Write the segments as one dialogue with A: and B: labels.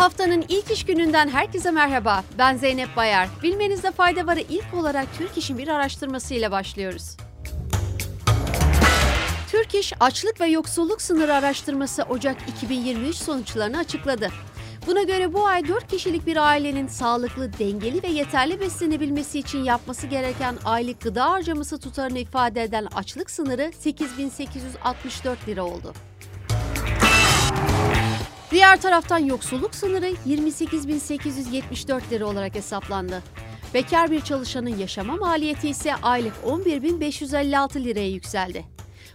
A: Haftanın ilk iş gününden herkese merhaba. Ben Zeynep Bayar. Bilmenizde fayda varı ilk olarak Türk İş'in bir araştırmasıyla başlıyoruz. Türk İş açlık ve yoksulluk sınırı araştırması Ocak 2023 sonuçlarını açıkladı. Buna göre bu ay 4 kişilik bir ailenin sağlıklı, dengeli ve yeterli beslenebilmesi için yapması gereken aylık gıda harcaması tutarını ifade eden açlık sınırı 8864 lira oldu. Diğer taraftan yoksulluk sınırı 28.874 lira olarak hesaplandı. Bekar bir çalışanın yaşama maliyeti ise aylık 11.556 liraya yükseldi.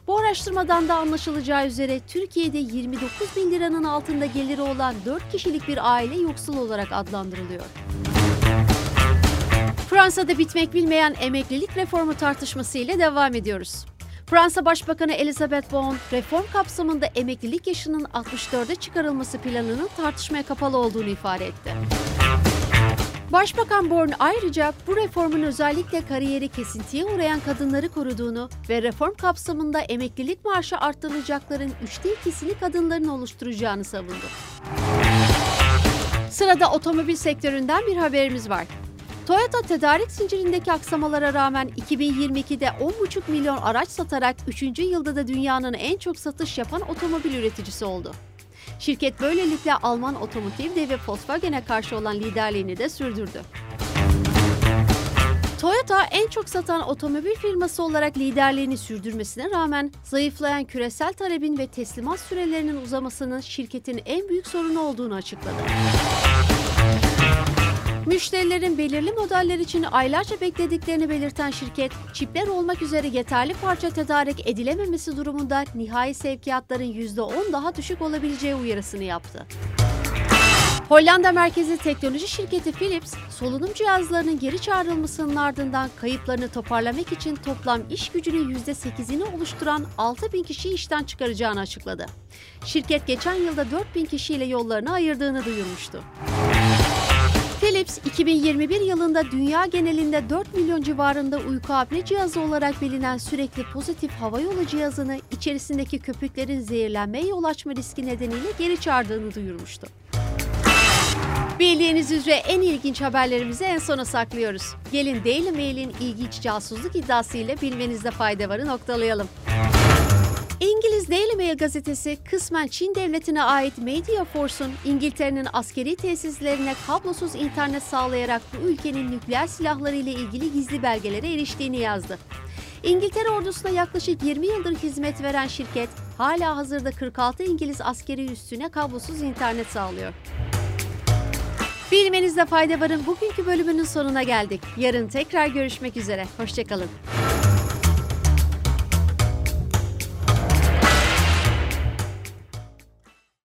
A: Bu araştırmadan da anlaşılacağı üzere Türkiye'de 29 bin liranın altında geliri olan 4 kişilik bir aile yoksul olarak adlandırılıyor. Fransa'da bitmek bilmeyen emeklilik reformu tartışması ile devam ediyoruz. Fransa Başbakanı Elisabeth Bon, reform kapsamında emeklilik yaşının 64'e çıkarılması planının tartışmaya kapalı olduğunu ifade etti. Başbakan Born ayrıca bu reformun özellikle kariyeri kesintiye uğrayan kadınları koruduğunu ve reform kapsamında emeklilik maaşı arttırılacakların üçte ikisini kadınların oluşturacağını savundu. Sırada otomobil sektöründen bir haberimiz var. Toyota tedarik zincirindeki aksamalara rağmen 2022'de 10,5 milyon araç satarak 3. yılda da dünyanın en çok satış yapan otomobil üreticisi oldu. Şirket böylelikle Alman otomotiv devi Volkswagen'e karşı olan liderliğini de sürdürdü. Toyota en çok satan otomobil firması olarak liderliğini sürdürmesine rağmen zayıflayan küresel talebin ve teslimat sürelerinin uzamasının şirketin en büyük sorunu olduğunu açıkladı. Müşterilerin belirli modeller için aylarca beklediklerini belirten şirket, çipler olmak üzere yeterli parça tedarik edilememesi durumunda nihai sevkiyatların %10 daha düşük olabileceği uyarısını yaptı. Hollanda merkezi teknoloji şirketi Philips, solunum cihazlarının geri çağrılmasının ardından kayıplarını toparlamak için toplam iş gücünün %8'ini oluşturan 6 bin kişiyi işten çıkaracağını açıkladı. Şirket geçen yılda 4 bin kişiyle yollarını ayırdığını duyurmuştu. Philips 2021 yılında dünya genelinde 4 milyon civarında uyku apne cihazı olarak bilinen sürekli pozitif hava yolu cihazını içerisindeki köpüklerin zehirlenmeye yol açma riski nedeniyle geri çağırdığını duyurmuştu. Bildiğiniz üzere en ilginç haberlerimizi en sona saklıyoruz. Gelin Daily Mail'in ilginç casusluk iddiasıyla bilmenizde fayda varı noktalayalım. İngiliz Daily Mail gazetesi kısmen Çin devletine ait Media Force'un İngiltere'nin askeri tesislerine kablosuz internet sağlayarak bu ülkenin nükleer silahları ile ilgili gizli belgelere eriştiğini yazdı. İngiltere ordusuna yaklaşık 20 yıldır hizmet veren şirket hala hazırda 46 İngiliz askeri üssüne kablosuz internet sağlıyor. Bilmenizde fayda varın bugünkü bölümünün sonuna geldik. Yarın tekrar görüşmek üzere. Hoşçakalın.